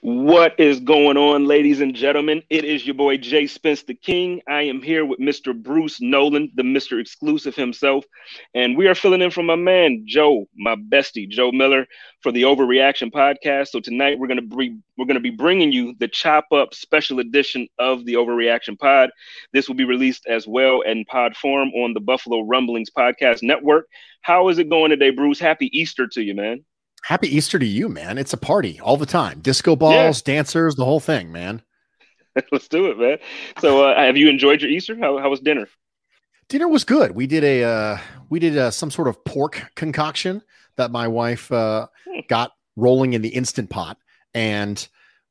What is going on, ladies and gentlemen? It is your boy Jay Spence the King. I am here with Mr. Bruce Nolan, the Mr. Exclusive himself, and we are filling in for my man Joe, my bestie Joe Miller, for the Overreaction podcast. So tonight we're gonna be we're gonna be bringing you the chop up special edition of the Overreaction Pod. This will be released as well in pod form on the Buffalo Rumblings podcast network. How is it going today, Bruce? Happy Easter to you, man. Happy Easter to you, man. It's a party all the time. Disco balls, yeah. dancers, the whole thing, man. Let's do it, man. So, uh, have you enjoyed your Easter? How, how was dinner? Dinner was good. We did a uh, we did a, uh, some sort of pork concoction that my wife uh, hmm. got rolling in the instant pot, and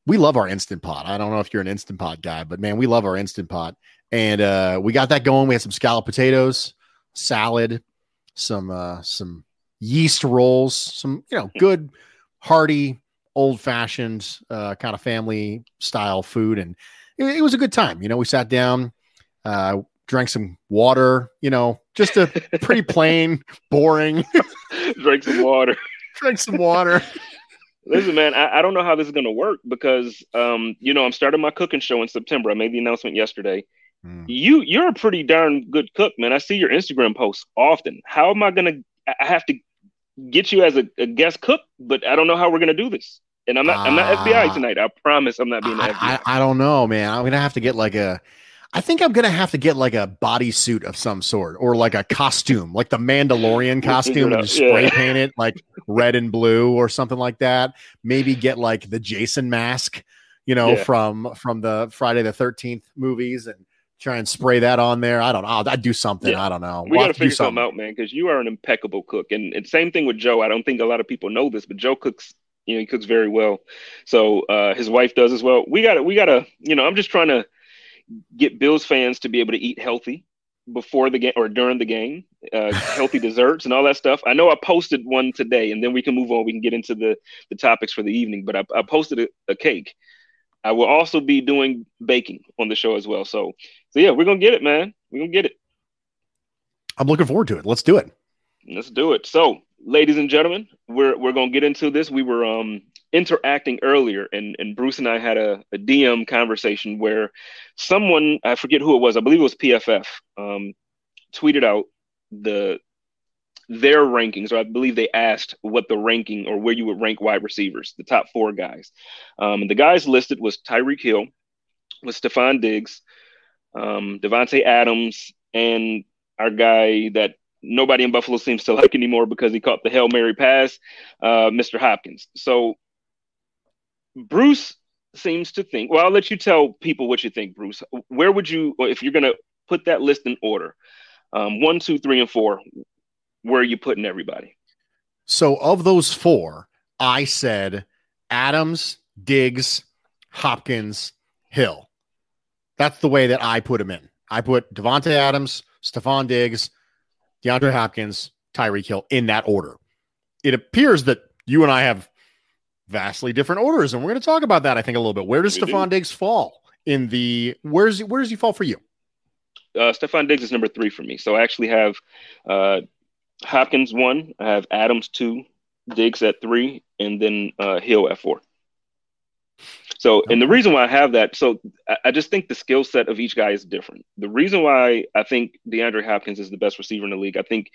we love our instant pot. I don't know if you're an instant pot guy, but man, we love our instant pot. And uh, we got that going. We had some scallop potatoes, salad, some uh, some yeast rolls, some you know good, hearty, old fashioned uh, kind of family style food, and it, it, was a good time. You know, we sat down, uh, drank some water. You know, just a pretty plain, boring. drank some water. drank some water. Listen, man, I, I, don't know how this is going to work because, um, you know, I'm starting my cooking show in September. I made the announcement yesterday. Mm. You, you're a pretty darn good cook, man. I see your Instagram posts often. How am I going to? I have to get you as a, a, guest cook, but I don't know how we're gonna do this. And I'm not uh, I'm not FBI ah. tonight. I promise I'm not being I, FBI. I, I, don't know, man. I'm gonna have to get like a I think I'm gonna have to get like a bodysuit of some sort or like a costume, like the Mandalorian costume and just spray yeah. paint it like red and blue or something like that. Maybe get like the Jason mask, you know, yeah. from from the Friday the 13th movies and try and spray that on there. I don't know. I'd do something. Yeah. I don't know. We got to figure something. something out, man, because you are an impeccable cook. And, and same thing with Joe. I don't think a lot of people know this, but Joe cooks. You know, he cooks very well. So uh, his wife does as well. We got to, we got to, you know, I'm just trying to get Bills fans to be able to eat healthy before the game or during the game, uh, healthy desserts and all that stuff. I know I posted one today, and then we can move on. We can get into the the topics for the evening. But I, I posted a, a cake. I will also be doing baking on the show as well. So so yeah, we're gonna get it, man. We're gonna get it. I'm looking forward to it. Let's do it. Let's do it. So, ladies and gentlemen, we're we're gonna get into this. We were um interacting earlier and, and Bruce and I had a, a DM conversation where someone, I forget who it was, I believe it was PFF, um, tweeted out the their rankings, or I believe they asked what the ranking or where you would rank wide receivers, the top four guys. Um, and the guys listed was Tyreek Hill, was Stefon Diggs, um, Davante Adams, and our guy that nobody in Buffalo seems to like anymore because he caught the Hail Mary pass, uh, Mr. Hopkins. So Bruce seems to think, well, I'll let you tell people what you think, Bruce. Where would you, if you're going to put that list in order, um, one, two, three, and four, where are you putting everybody? So of those four, I said Adams, Diggs, Hopkins, Hill. That's the way that I put him in. I put Davante Adams, Stefon Diggs, DeAndre Hopkins, Tyreek Hill in that order. It appears that you and I have vastly different orders, and we're going to talk about that. I think a little bit. Where does do. Diggs fall in the? Where's where does he fall for you? Uh, Stefon Diggs is number three for me. So I actually have uh, Hopkins one. I have Adams two, Diggs at three, and then uh, Hill at four. So, and the reason why I have that, so I, just think the skill set of each guy is different. The reason why I think DeAndre Hopkins is the best receiver in the league, I think,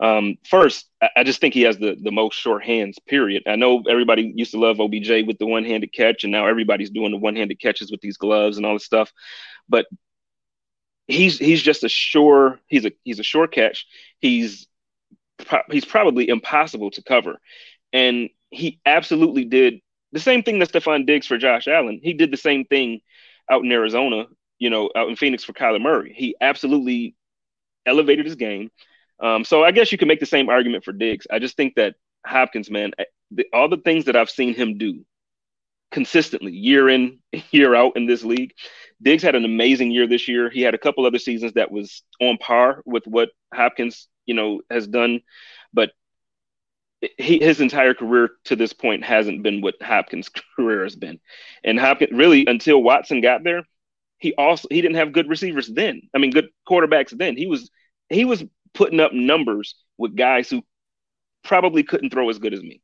um, first, I, just think he has the the most short hands. Period. I know everybody used to love OBJ with the one handed catch, and now everybody's doing the one handed catches with these gloves and all this stuff. But he's he's just a sure he's a he's a sure catch. He's he's probably impossible to cover, and he absolutely did the same thing that Stefon Diggs for Josh Allen. He did the same thing out in Arizona, you know, out in Phoenix for Kyler Murray. He absolutely elevated his game. Um, so I guess you can make the same argument for Diggs. I just think that Hopkins, man, the, all the things that I've seen him do consistently, year in, year out in this league. Diggs had an amazing year this year. He had a couple other seasons that was on par with what Hopkins, you know, has done, but he, his entire career to this point hasn't been what Hopkins' career has been. And Hopkins really until Watson got there, he also he didn't have good receivers then. I mean, good quarterbacks then. He was he was putting up numbers with guys who probably couldn't throw as good as me.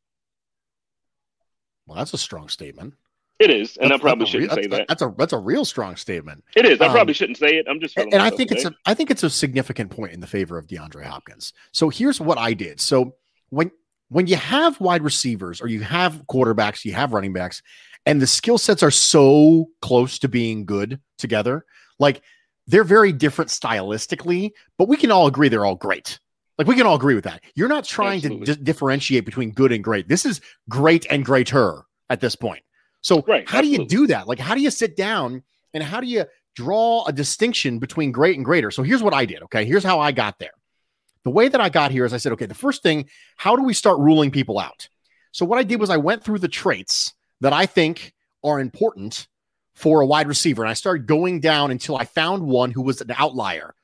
Well, that's a strong statement. It is, and that's, I probably shouldn't say that. That's a that's a real strong statement. It is. I um, probably shouldn't say it. I'm just. And, I think it's a I think it's a significant point in the favor of DeAndre Hopkins. So here's what I did. So when when you have wide receivers or you have quarterbacks, you have running backs, and the skill sets are so close to being good together, like they're very different stylistically, but we can all agree they're all great. Like we can all agree with that. You're not trying Absolutely. to d- differentiate between good and great. This is great and greater at this point. So right, how absolutely. do you do that? Like how do you sit down and how do you draw a distinction between great and greater? So here's what I did. Okay, here's how I got there. The way that I got here is I said, okay, the first thing, how do we start ruling people out? So what I did was I went through the traits that I think are important for a wide receiver, and I started going down until I found one who was an outlier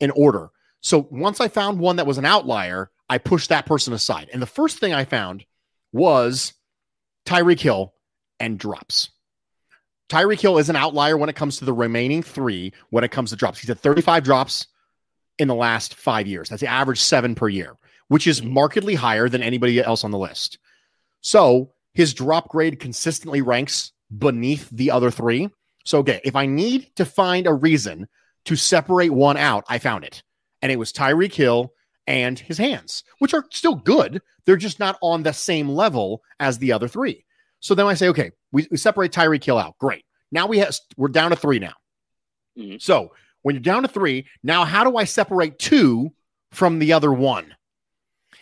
in order. So once I found one that was an outlier, I pushed that person aside. And the first thing I found was Tyreek Hill and drops. Tyreek Hill is an outlier when it comes to the remaining three when it comes to drops. He's at 35 drops in the last five years. That's the average seven per year, which is markedly higher than anybody else on the list. So his drop grade consistently ranks beneath the other three. So, okay, if I need to find a reason to separate one out, I found it and it was Tyreek Hill and his hands, which are still good. They're just not on the same level as the other three. So then I say, okay, we, we separate Tyreek Hill out. Great. Now we have we're down to three now. Mm-hmm. So when you're down to three, now how do I separate two from the other one?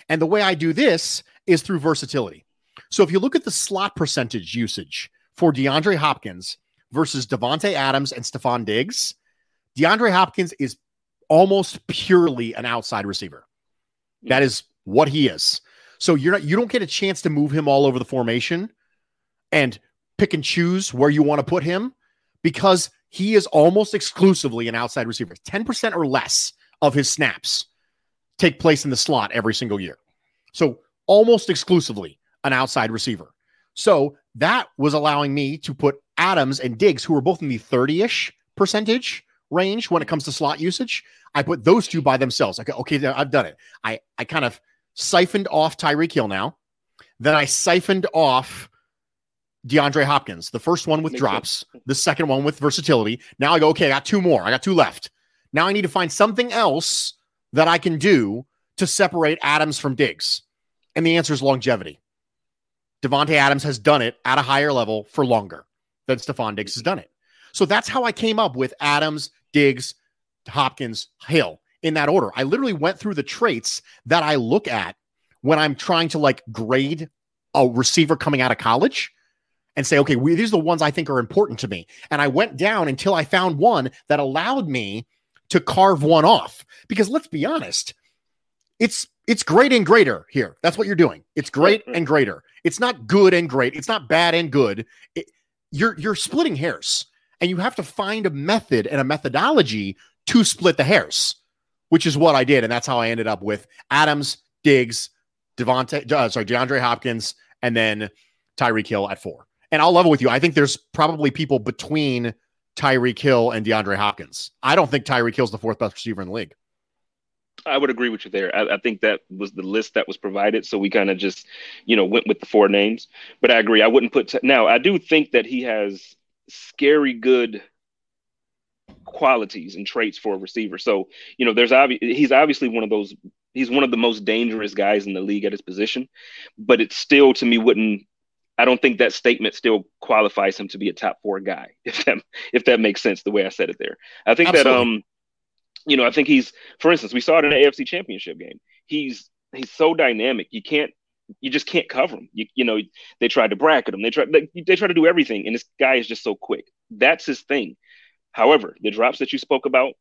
And the way I do this is through versatility. So if you look at the slot percentage usage for DeAndre Hopkins versus Davante Adams and Stefon Diggs, DeAndre Hopkins is almost purely an outside receiver. That is what he is. So you're not you don't get a chance to move him all over the formation and pick and choose where you want to put him because he is almost exclusively an outside receiver. 10% or less of his snaps take place in the slot every single year. So almost exclusively an outside receiver. So that was allowing me to put Adams and Diggs, who were both in the 30 ish percentage range when it comes to slot usage. I put those two by themselves. Go, okay, I've done it. I, I kind of siphoned off Tyreek Hill now. Then I siphoned off DeAndre Hopkins, the first one with Makes drops, sense. the second one with versatility. Now I go, okay, I got two more. I got two left. Now I need to find something else that I can do to separate Adams from Diggs. And the answer is longevity. Davante Adams has done it at a higher level for longer than Stefon Diggs has done it. So that's how I came up with Adams, Diggs, Hopkins, Hill in that order. I literally went through the traits that I look at when I'm trying to like grade a receiver coming out of college and say, okay, we, these are the ones I think are important to me. And I went down until I found one that allowed me to carve one off. Because let's be honest, it's it's great and greater here. That's what you're doing. It's great and greater. It's not good and great. It's not bad and good. It, you're you're splitting hairs, and you have to find a method and a methodology to split the hairs, which is what I did. And that's how I ended up with Adams, Diggs, Davante, uh, sorry, DeAndre Hopkins, and then Tyreek Hill at four. And I'll level with you. I think there's probably people between Tyreek Hill and DeAndre Hopkins. I don't think Tyreek Hill's the fourth best receiver in the league. I would agree with you there. I, I, think that was the list that was provided, so we kind of just, you know, went with the four names. But I agree. I wouldn't put t- now. I do think that he has scary good qualities and traits for a receiver. So, you know, there's obvi- he's obviously one of those he's one of the most dangerous guys in the league at his position, but it still to me wouldn't I don't think that statement still qualifies him to be a top 4 guy if that if that makes sense the way I said it there. I think Absolutely. that um you know, I think he's for instance, we saw it in the AFC Championship game. He's he's so dynamic. You can't you just can't cover him. You, you know, they tried to bracket him. They try they, they try to do everything, and this guy is just so quick. That's his thing. However, the drops that you spoke about,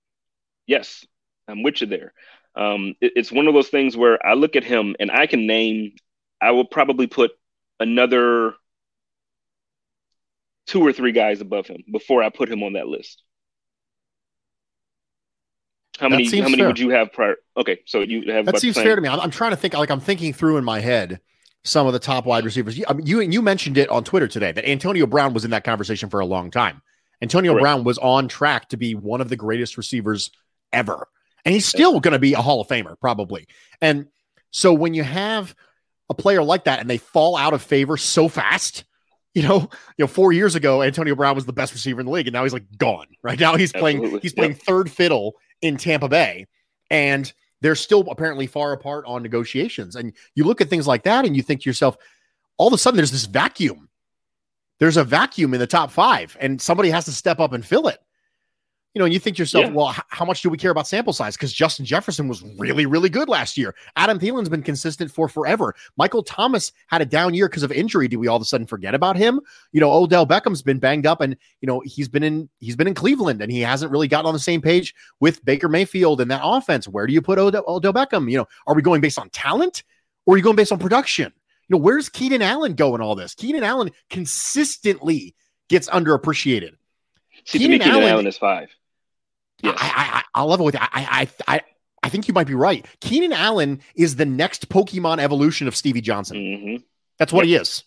yes, I'm with you there. Um, it, it's one of those things where I look at him and I can name. I will probably put another two or three guys above him before I put him on that list. How many? How many fair. would you have prior? Okay, so you have that seems fair to me. I'm, I'm, trying to think. Like I'm thinking through in my head some of the top wide receivers. You, I mean, you you mentioned it on Twitter today that Antonio Brown was in that conversation for a long time. Antonio Correct. Brown was on track to be one of the greatest receivers ever, and he's still going to be a Hall of Famer probably. And so when you have a player like that and they fall out of favor so fast, you know, you know, four years ago, Antonio Brown was the best receiver in the league, and now he's like gone. Right now, he's Absolutely. playing he's playing yep. third fiddle in Tampa Bay, and they're still apparently far apart on negotiations. And you look at things like that, and you think to yourself, all of a sudden, there's this vacuum. There's a vacuum in the top five, and somebody has to step up and fill it you know, and you think to yourself, yeah. well, h- how much do we care about sample size? Because Justin Jefferson was really, really good last year. Adam Thielen's been consistent for forever. Michael Thomas had a down year because of injury. Do we all of a sudden forget about him? You know, Odell Beckham's been banged up, and you know he's been in he's been in Cleveland, and he hasn't really gotten on the same page with Baker Mayfield and that offense. Where do you put Odell, Odell Beckham? You know, are we going based on talent or are you going based on production? You know, where's Keenan Allen going? All this Keenan Allen consistently gets underappreciated. See, Keenan, Keenan Allen, Allen is five. Yes. I, I, I love it with I, I, I, I think you might be right. Keenan Allen is the next Pokemon evolution of Stevie Johnson. Mm-hmm. That's what yep. he is.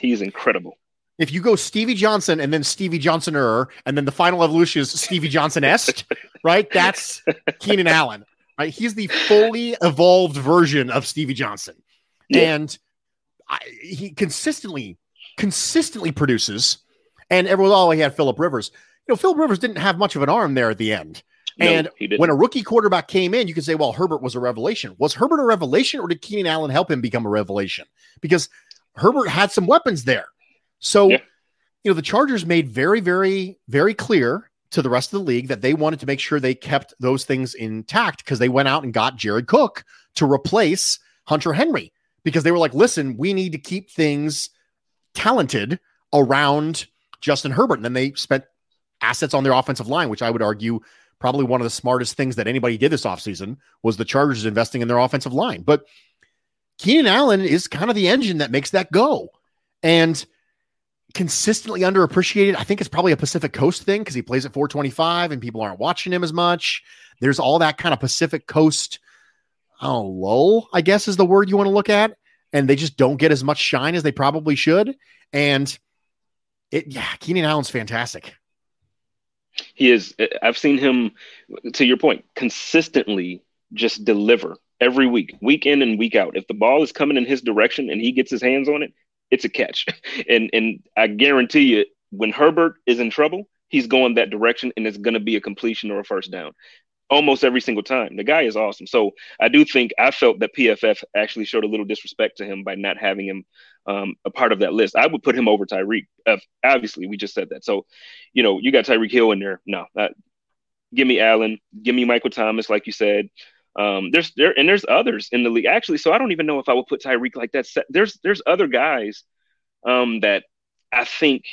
He's incredible. If you go Stevie Johnson and then Stevie Johnson Johnsoner, and then the final evolution is Stevie Johnson esque, right? That's Keenan Allen, right? He's the fully evolved version of Stevie Johnson, yeah. and I, he consistently, consistently produces. And everyone, oh, he had Philip Rivers you know, Phil Rivers didn't have much of an arm there at the end. No, and when a rookie quarterback came in, you could say, well, Herbert was a revelation. Was Herbert a revelation or did Keenan Allen help him become a revelation? Because Herbert had some weapons there. So, yeah. you know, the Chargers made very, very, very clear to the rest of the league that they wanted to make sure they kept those things intact because they went out and got Jared Cook to replace Hunter Henry because they were like, listen, we need to keep things talented around Justin Herbert. And then they spent assets on their offensive line, which I would argue probably one of the smartest things that anybody did this offseason was the Chargers investing in their offensive line. But Keenan Allen is kind of the engine that makes that go. And consistently underappreciated. I think it's probably a Pacific Coast thing because he plays at 425 and people aren't watching him as much. There's all that kind of Pacific Coast, I know, lull, I guess is the word you want to look at. And they just don't get as much shine as they probably should. And it, yeah, Keenan Allen's fantastic. He is. I've seen him, to your point, consistently just deliver every week, week in and week out. If the ball is coming in his direction and he gets his hands on it, it's a catch. And and I guarantee you, when Herbert is in trouble, he's going that direction, and it's going to be a completion or a first down almost every single time. The guy is awesome. So I do think I felt that PFF actually showed a little disrespect to him by not having him um, a part of that list. I would put him over Tyreek. Obviously, we just said that. So, you know, you got Tyreek Hill in there. No, not, give me Allen. Give me Michael Thomas, like you said. Um, there's there and there's others in the league actually. So I don't even know if I would put Tyreek like that. There's there's other guys um, that I think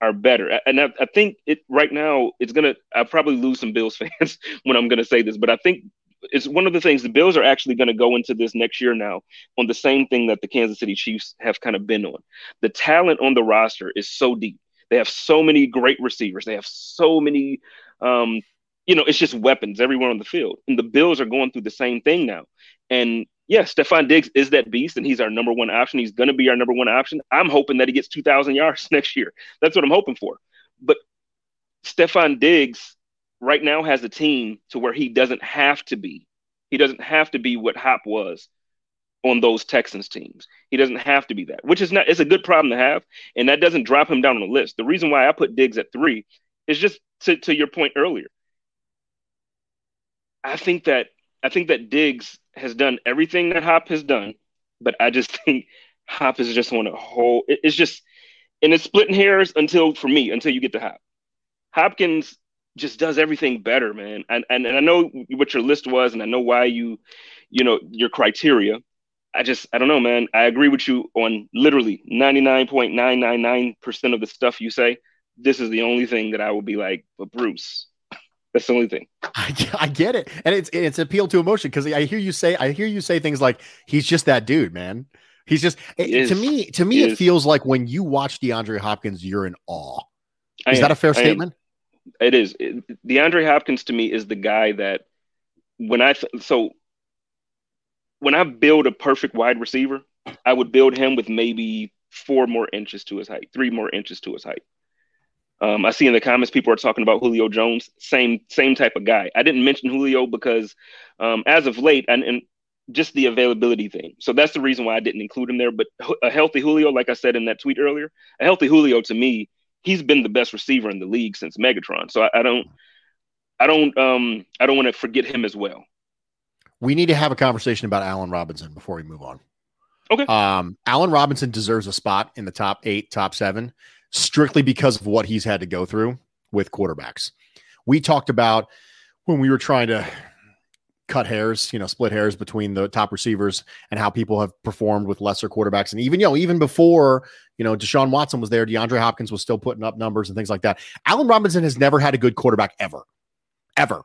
are better. And I, I, think it right now it's gonna. I'll probably lose some Bills fans when I'm gonna say this, but I think it's one of the things the Bills are actually going to go into this next year now on the same thing that the Kansas City Chiefs have kind of been on. The talent on the roster is so deep. They have so many great receivers. They have so many, um, you know, it's just weapons everywhere on the field. And the Bills are going through the same thing now. And yeah, Stefon Diggs is that beast, and he's our number one option. He's going to be our number one option. I'm hoping that he gets 2,000 yards next year. That's what I'm hoping for. But Stefon Diggs right now has a team to where he doesn't have to be. He doesn't have to be what Hop was on those Texans teams. He doesn't have to be that, which is not it's a good problem to have, and that doesn't drop him down on the list. The reason why I put Diggs at three is just to, to your point earlier. I think that I think that Diggs has done everything that Hop has done, but I just think Hop is just on a whole. It's just and it's splitting hairs until for me until you get to Hop. Hopkins just does everything better, man. And, and and I know what your list was, and I know why you, you know, your criteria. I just I don't know, man. I agree with you on literally ninety nine point nine nine nine percent of the stuff you say. This is the only thing that I will be like, but Bruce, That's the only thing. I, I get it, and it's it's appeal to emotion because I hear you say I hear you say things like he's just that dude, man. He's just it, eh, to me. To me, it feels like when you watch DeAndre Hopkins, you're in awe. Is that a fair statement? It is. It, DeAndre Hopkins to me is the guy that when I th- so when I build a perfect wide receiver, I would build him with maybe four more inches to his height, three more inches to his height. Um, I see in the comments people are talking about Julio Jones, same same type of guy. I didn't mention Julio because um, as of late, and, and just the availability thing. So that's the reason why I didn't include him there. But a healthy Julio, like I said in that tweet earlier, a healthy Julio to me, he's been the best receiver in the league since Megatron. So I, I don't, I don't, um, I don't want to forget him as well. We need to have a conversation about Allen Robinson before we move on. Okay. Um, Allen Robinson deserves a spot in the top eight, top seven, strictly because of what he's had to go through with quarterbacks. We talked about when we were trying to cut hairs, you know, split hairs between the top receivers and how people have performed with lesser quarterbacks. And even, you know, even before, you know, Deshaun Watson was there, DeAndre Hopkins was still putting up numbers and things like that. Allen Robinson has never had a good quarterback ever, ever.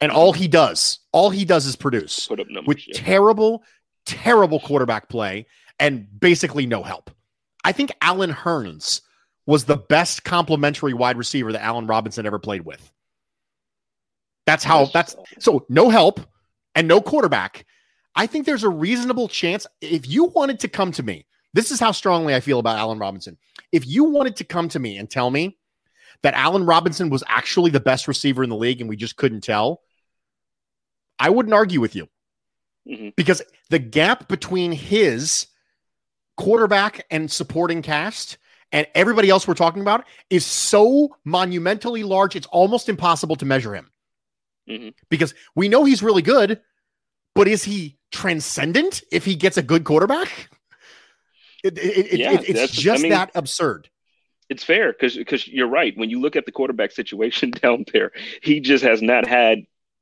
And all he does, all he does is produce numbers, with yeah. terrible, terrible quarterback play and basically no help. I think Allen Hurns was the best complimentary wide receiver that Allen Robinson ever played with. That's how that's so no help and no quarterback. I think there's a reasonable chance if you wanted to come to me, this is how strongly I feel about Allen Robinson. If you wanted to come to me and tell me that Allen Robinson was actually the best receiver in the league and we just couldn't tell, I wouldn't argue with you. Mm-hmm. Because the gap between his quarterback and supporting cast and everybody else we're talking about is so monumentally large, it's almost impossible to measure him mm-hmm. because we know he's really good, but is he transcendent if he gets a good quarterback? It, it, yeah, it, it's just I mean, that absurd. It's fair because because you're right. When you look at the quarterback situation down there, he just has not had.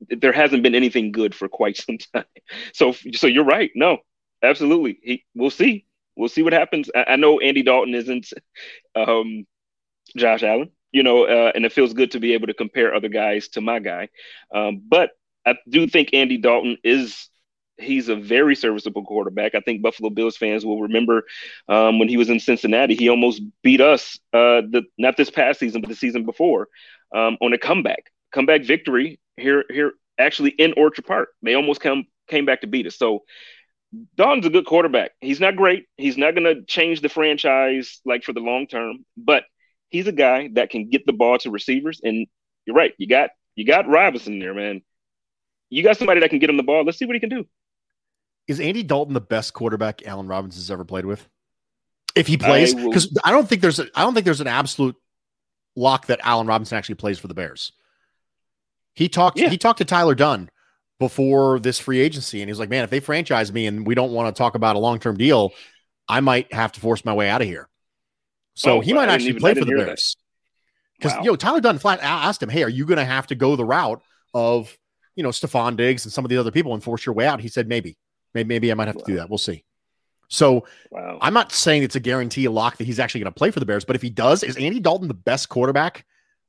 There hasn't been anything good for quite some time. So so you're right. No, absolutely. He, we'll see. We'll see what happens. I, I know Andy Dalton isn't um, Josh Allen, you know, uh, and it feels good to be able to compare other guys to my guy. Um, but I do think Andy Dalton is he's a very serviceable quarterback. I think Buffalo Bills fans will remember um, when he was in Cincinnati, he almost beat us uh, the not this past season, but the season before um, on a comeback, comeback victory here here actually in Orchard Park. They almost come came back to beat us. So Dalton's a good quarterback. He's not great. He's not going to change the franchise like for the long term, but he's a guy that can get the ball to receivers. And you're right, you got you got Robinson there, man. You got somebody that can get him the ball. Let's see what he can do. Is Andy Dalton the best quarterback Allen Robinson's ever played with? If he plays, because I, I, don't think there's a, I don't think there's an absolute lock that Allen Robinson actually plays for the Bears. He talked yeah. he talked to Tyler Dunne before this free agency, and he's like, "Man, if they franchise me and we don't want to talk about a long term deal, I might have to force my way out of here." So oh, he might actually even, play for the Bears. Because wow. you know Tyler Dunne flat asked him, "Hey, are you going to have to go the route of you know Stefon Diggs and some of the other people and force your way out?" He said, "Maybe, maybe, maybe I might have wow. to do that. We'll see." So wow. I'm not saying it's a guarantee, a lock that he's actually going to play for the Bears, but if he does, is Andy Dalton the best quarterback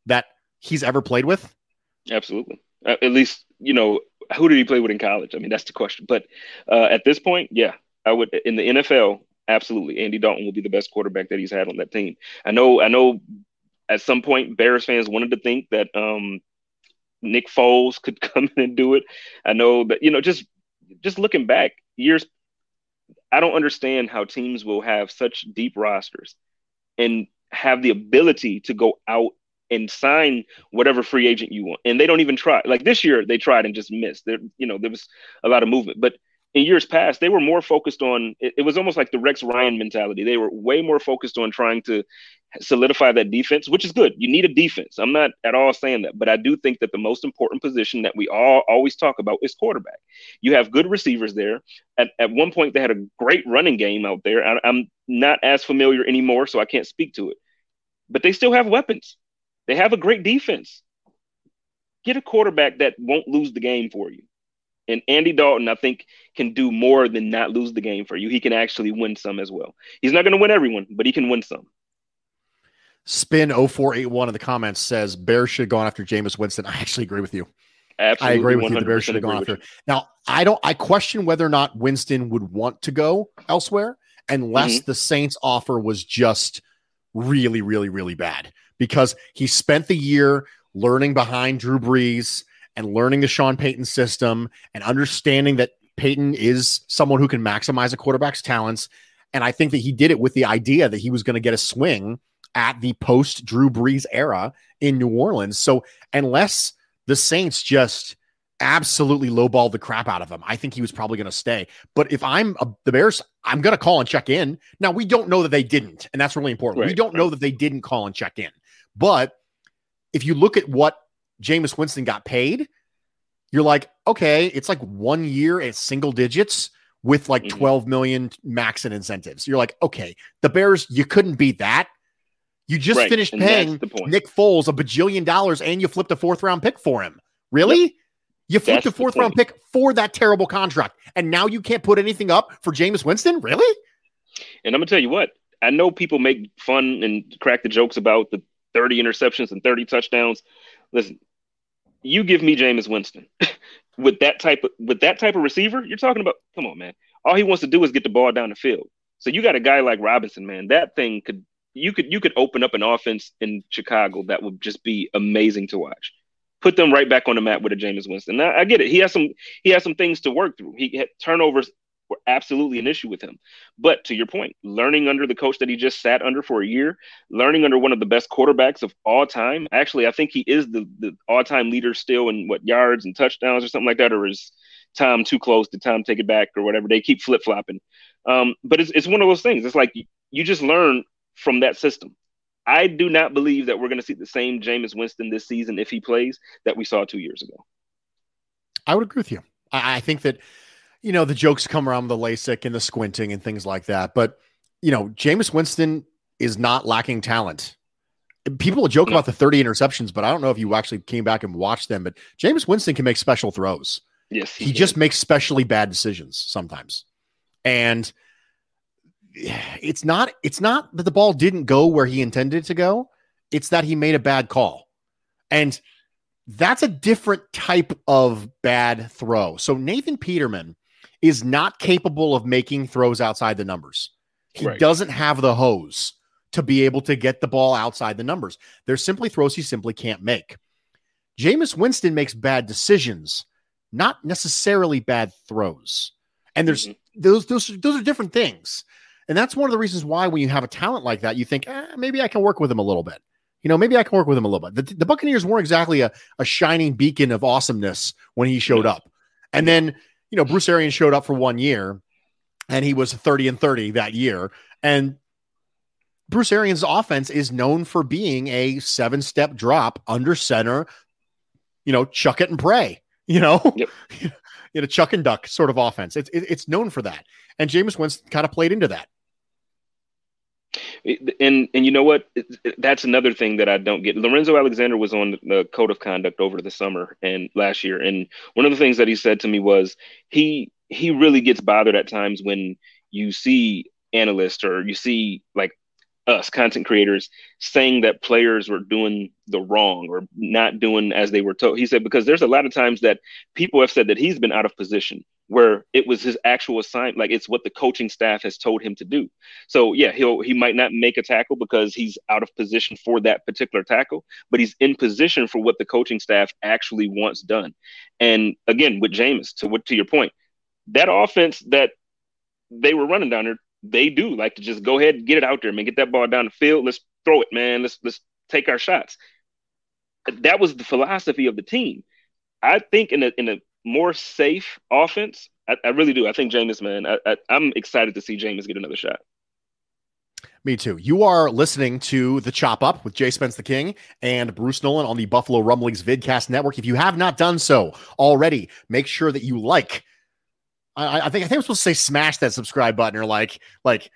that he's ever played with? Absolutely. Uh, at least you know who did he play with in college? I mean, that's the question. But uh, at this point, yeah, I would in the NFL absolutely, Andy Dalton will be the best quarterback that he's had on that team. I know, I know. At some point, Bears fans wanted to think that um, Nick Foles could come in and do it. I know that you know, just just looking back years, I don't understand how teams will have such deep rosters and have the ability to go out and sign whatever free agent you want. And they don't even try. Like this year, they tried and just missed. There, you know, there was a lot of movement, but in years past, they were more focused on it, it, was almost like the Rex Ryan mentality. They were way more focused on trying to solidify that defense, which is good. You need a defense. I'm not at all saying that, but I do think that the most important position that we all always talk about is quarterback. You have good receivers there. At, at one point, they had a great running game out there. I, I'm not as familiar anymore, so I can't speak to it, but they still have weapons. They have a great defense. Get a quarterback that won't lose the game for you. And Andy Dalton, I think, can do more than not lose the game for you. He can actually win some as well. He's not going to win everyone, but he can win some. Spin 0481 in the comments says Bears should have gone after Jameis Winston. I actually agree with you. Absolutely, I agree with you. The Bears should have gone after. Now, I don't. I question whether or not Winston would want to go elsewhere unless mm-hmm. the Saints offer was just really, really, really bad because he spent the year learning behind Drew Brees and learning the Sean Payton system and understanding that Payton is someone who can maximize a quarterback's talents. And I think that he did it with the idea that he was going to get a swing at the post Drew Brees era in New Orleans. So unless the Saints just absolutely lowballed the crap out of him, I think he was probably going to stay. But if I'm a, the Bears, I'm going to call and check in. Now we don't know that they didn't, and that's really important. Right, we don't right. know that they didn't call and check in. But if you look at what Jameis Winston got paid, you're like, okay, it's like one year at single digits with like mm-hmm. 12 million max in incentives. You're like, okay, the Bears, you couldn't beat that. You just right. finished and paying Nick Foles a bajillion dollars and you flipped a fourth round pick for him. Really? Yep. You flipped that's a fourth round pick for that terrible contract. And now you can't put anything up for Jameis Winston? Really? And I'm going to tell you what, I know people make fun and crack the jokes about the 30 interceptions and 30 touchdowns. Listen, you give me Jameis Winston with that type of with that type of receiver. You're talking about. Come on, man. All he wants to do is get the ball down the field. So you got a guy like Robinson, man. That thing could you could you could open up an offense in Chicago that would just be amazing to watch. Put them right back on the map with a Jameis Winston. Now I get it. He has some he has some things to work through. He had turnovers were absolutely an issue with him. But to your point, learning under the coach that he just sat under for a year, learning under one of the best quarterbacks of all time. Actually, I think he is the, the all time leader still in what yards and touchdowns or something like that, or is Tom too close? Did Tom take it back or whatever? They keep flip flopping. Um, but it's, it's one of those things. It's like you just learn from that system. I do not believe that we're going to see the same Jameis Winston this season if he plays that we saw two years ago. I would agree with you. I, I think that you know, the jokes come around the LASIK and the squinting and things like that. But, you know, Jameis Winston is not lacking talent. People joke about the 30 interceptions, but I don't know if you actually came back and watched them. But Jameis Winston can make special throws. Yes. He, he just makes specially bad decisions sometimes. And it's not it's not that the ball didn't go where he intended to go. It's that he made a bad call. And that's a different type of bad throw. So Nathan Peterman is not capable of making throws outside the numbers. He right. doesn't have the hose to be able to get the ball outside the numbers. There's simply throws he simply can't make. Jameis Winston makes bad decisions, not necessarily bad throws. And there's mm-hmm. those those those are different things. And that's one of the reasons why when you have a talent like that, you think, eh, maybe I can work with him a little bit. You know, maybe I can work with him a little bit. The, the Buccaneers weren't exactly a, a shining beacon of awesomeness when he showed up. And then you know, Bruce Arians showed up for one year and he was 30 and 30 that year. And Bruce Arians' offense is known for being a seven step drop under center, you know, chuck it and pray, you know, yep. you know, chuck and duck sort of offense. It's, it's known for that. And Jameis Winston kind of played into that. And and you know what? That's another thing that I don't get. Lorenzo Alexander was on the code of conduct over the summer and last year, and one of the things that he said to me was he he really gets bothered at times when you see analysts or you see like us content creators saying that players were doing the wrong or not doing as they were told. He said because there's a lot of times that people have said that he's been out of position where it was his actual assignment like it's what the coaching staff has told him to do. So yeah he'll he might not make a tackle because he's out of position for that particular tackle but he's in position for what the coaching staff actually wants done. And again with Jameis to what to your point that offense that they were running down there they do like to just go ahead and get it out there man. Get that ball down the field. Let's throw it man. Let's let's take our shots. That was the philosophy of the team. I think in a in a more safe offense. I, I really do. I think Jameis, man, I, I, I'm excited to see Jameis get another shot. Me too. You are listening to the Chop Up with Jay Spence the King and Bruce Nolan on the Buffalo Rumblings Vidcast Network. If you have not done so already, make sure that you like. I, I think I think I'm supposed to say smash that subscribe button or like like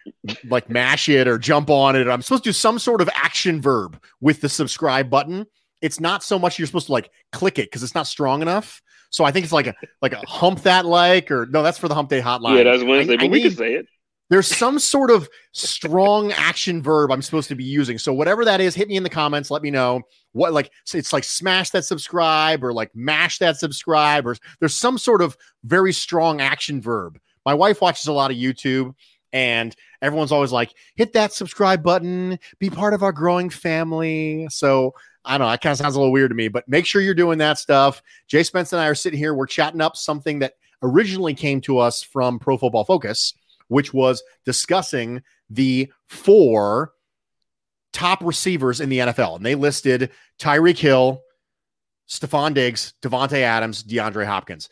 like mash it or jump on it. I'm supposed to do some sort of action verb with the subscribe button. It's not so much you're supposed to like click it because it's not strong enough. So I think it's like a like a hump that like or no, that's for the hump day hotline. Yeah, that's Wednesday, I, but I we need, can say it. There's some sort of strong action verb I'm supposed to be using. So whatever that is, hit me in the comments. Let me know what like it's like smash that subscribe or like mash that subscribe or there's some sort of very strong action verb. My wife watches a lot of YouTube and everyone's always like, hit that subscribe button, be part of our growing family. So I don't know, it kind of sounds a little weird to me, but make sure you're doing that stuff. Jay Spence and I are sitting here, we're chatting up something that originally came to us from Pro Football Focus which was discussing the four top receivers in the NFL. And they listed Tyreek Hill, Stefon Diggs, Davante Adams, DeAndre Hopkins.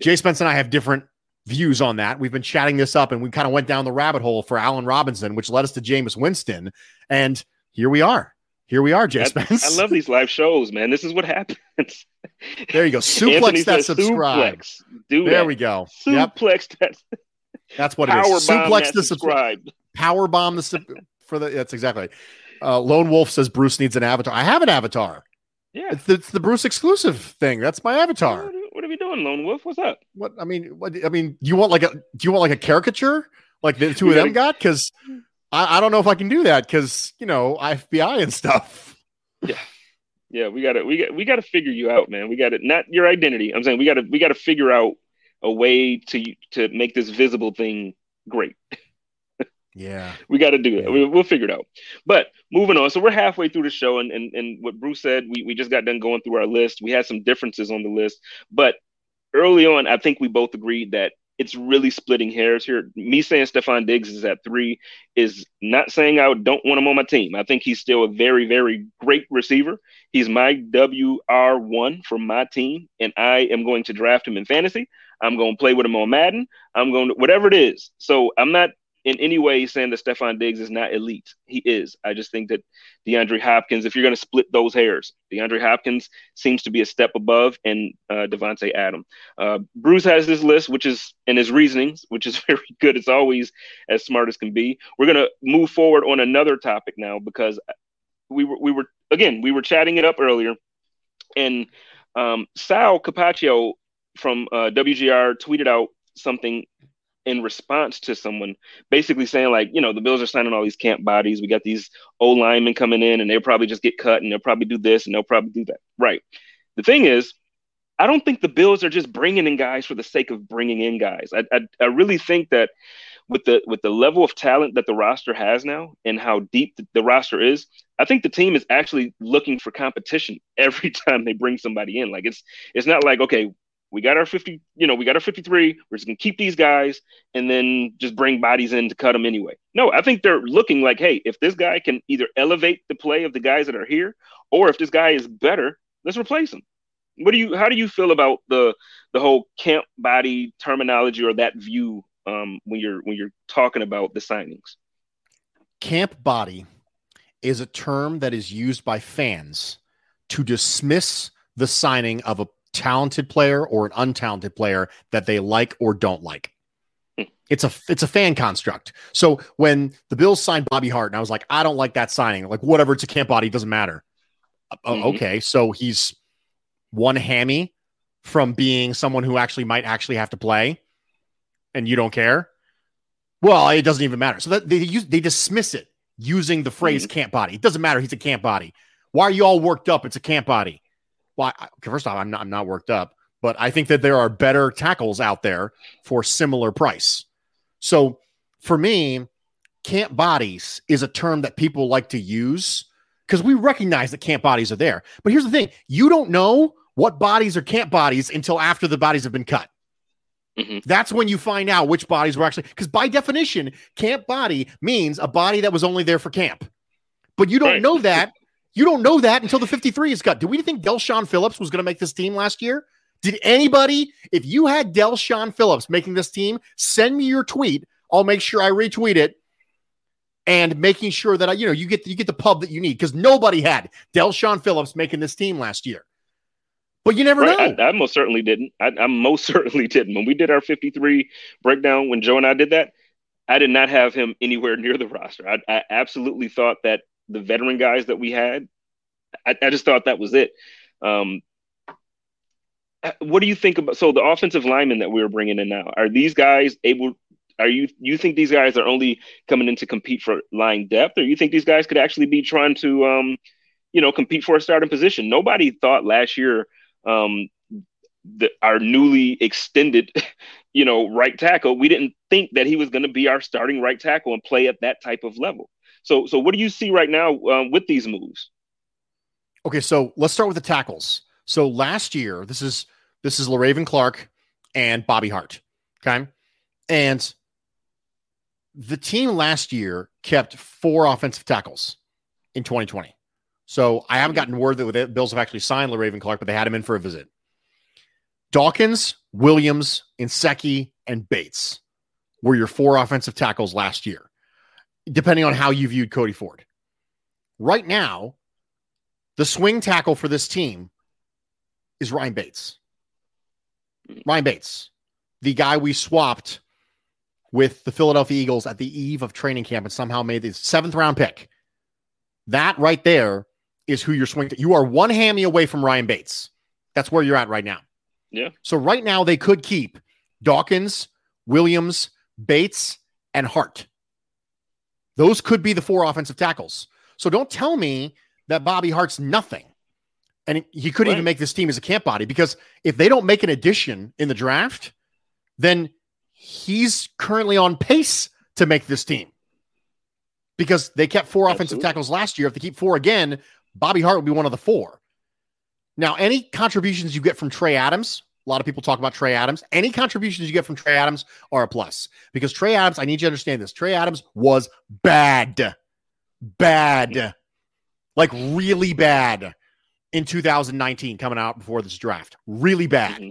Jay Spence and I have different views on that. We've been chatting this up and we kind of went down the rabbit hole for Allen Robinson, which led us to Jameis Winston. And here we are. Here we are, Jay Spence. I, I love these live shows, man. This is what happens. there you go. Suplex that subscribe. Suplex. Do there that. we go. Suplex yep. that. That's what Power it is. Suplex the subscribe. Power bomb the sub- for the. That's exactly. Uh, Lone Wolf says Bruce needs an avatar. I have an avatar. Yeah, it's the, it's the Bruce exclusive thing. That's my avatar. What, what are we doing, Lone Wolf? What's up? What I mean, what I mean, you want like a? Do you want like a caricature like the two of them got? Because I, I don't know if I can do that because you know FBI and stuff. Yeah. Yeah, we gotta we got we gotta figure you out, man. We gotta not your identity. I'm saying we gotta we gotta figure out a way to to make this visible thing great. yeah, we got to do it. We, will figure it out. But moving on, so we're halfway through the show, and and and what Bruce said, we we just got done going through our list. We had some differences on the list, but early on, I think we both agreed that it's really splitting hairs here. Me saying Stefon Diggs is at three is not saying I don't want him on my team. I think he's still a very, very great receiver. He's my WR1 for my team, and I am going to draft him in fantasy. I'm going to play with him on Madden. I'm going to whatever it is. So I'm not in any way saying that Stefon Diggs is not elite. He is. I just think that DeAndre Hopkins, if you're going to split those hairs, DeAndre Hopkins seems to be a step above, and uh, Davante Adam. Uh, Bruce has this list, which is and his reasonings, which is very good. It's always as smart as can be. We're going to move forward on another topic now because we were we were again we were chatting it up earlier, and um, Sal Capaccio from uh, WGR tweeted out something in response to someone basically saying like, you know, the Bills are signing all these camp bodies. We got these old linemen coming in, and they'll probably just get cut, and they'll probably do this, and they'll probably do that. Right. The thing is, I don't think the Bills are just bringing in guys for the sake of bringing in guys. I, I, I really think that with the with the level of talent that the roster has now and how deep the, the, roster is, I think the team is actually looking for competition every time they bring somebody in. Like it's it's not like okay, we got our 50, you know, we got our 53. We're just going to keep these guys and then just bring bodies in to cut them anyway. No, I think they're looking like, hey, if this guy can either elevate the play of the guys that are here, or if this guy is better, let's replace him. What do you, how do you feel about the, the whole camp body terminology or that view um, when you're, when you're talking about the signings? Camp body is a term that is used by fans to dismiss the signing of a talented player or an untalented player that they like or don't like. Hmm. It's a it's a fan construct. So when the Bills signed Bobby Hart, and I was like, I don't like that signing. Like whatever, it's a camp body, doesn't matter. Uh, oh, mm-hmm. Okay, so he's one hammy from being someone who actually might actually have to play, and you don't care. Well, it doesn't even matter. So that they use they dismiss it using the phrase mm-hmm. camp body. It doesn't matter. He's a camp body. Why are you all worked up? It's a camp body well, I, first off, I'm not, I'm not worked up, but I think that there are better tackles out there for similar price. So for me, camp bodies is a term that people like to use because we recognize that camp bodies are there. But here's the thing you don't know what bodies are camp bodies until after the bodies have been cut. Mm-hmm. That's when you find out which bodies were actually, because by definition, camp body means a body that was only there for camp. But you don't right. know that you don't know that until the 53 is cut. Do we think Del'Shawn Phillips was going to make this team last year? Did anybody, if you had Del'Shawn Phillips making this team, send me your tweet. I'll make sure I retweet it and making sure that I, you know, you get you get the pub that you need because nobody had Del'Shawn Phillips making this team last year. But you never right. know. I, I, most certainly didn't. I, I most certainly didn't. When we did our 53 breakdown, when Joe and I did that, I did not have him anywhere near the roster. I, I absolutely thought that the veteran guys that we had, I, I just thought that was it. Um, what do you think about so the offensive linemen that we are bringing in now? Are these guys able? Are you you think these guys are only coming in to compete for line depth, or you think these guys could actually be trying to, um, you know, compete for a starting position? Nobody thought last year um, our newly extended, you know, right tackle. We didn't think that he was going to be our starting right tackle and play at that type of level. So, so what do you see right now um, with these moves? Okay, so let's start with the tackles. So last year, this is this is Le'Raven Clark and Bobby Hart. Okay. And the team last year kept four offensive tackles in 2020. So I haven't gotten word that the Bills have actually signed Le'Raven Clark, but they had him in for a visit. Dawkins, Williams, Nsekhe, and Bates were your four offensive tackles last year, depending on how you viewed Cody Ford. Right now, the swing tackle for this team is Ryan Bates. Ryan Bates, the guy we swapped with the Philadelphia Eagles at the eve of training camp and somehow made the seventh round pick. That right there is who you're swinging to. You are one hammy away from Ryan Bates. That's where you're at right now. Yeah. So right now they could keep Dawkins, Williams, Bates, and Hart. Those could be the four offensive tackles. So don't tell me that Bobby Hart's nothing. And he couldn't right. even make this team as a camp body because if they don't make an addition in the draft, then he's currently on pace to make this team because they kept four Absolutely. offensive tackles last year. If they keep four again, Bobby Hart will be one of the four. Now, any contributions you get from Trey Adams, a lot of people talk about Trey Adams. Any contributions you get from Trey Adams are a plus because Trey Adams, I need you to understand this. Trey Adams was bad, bad, like really bad in 2019 coming out before this draft. Really bad. Mm-hmm.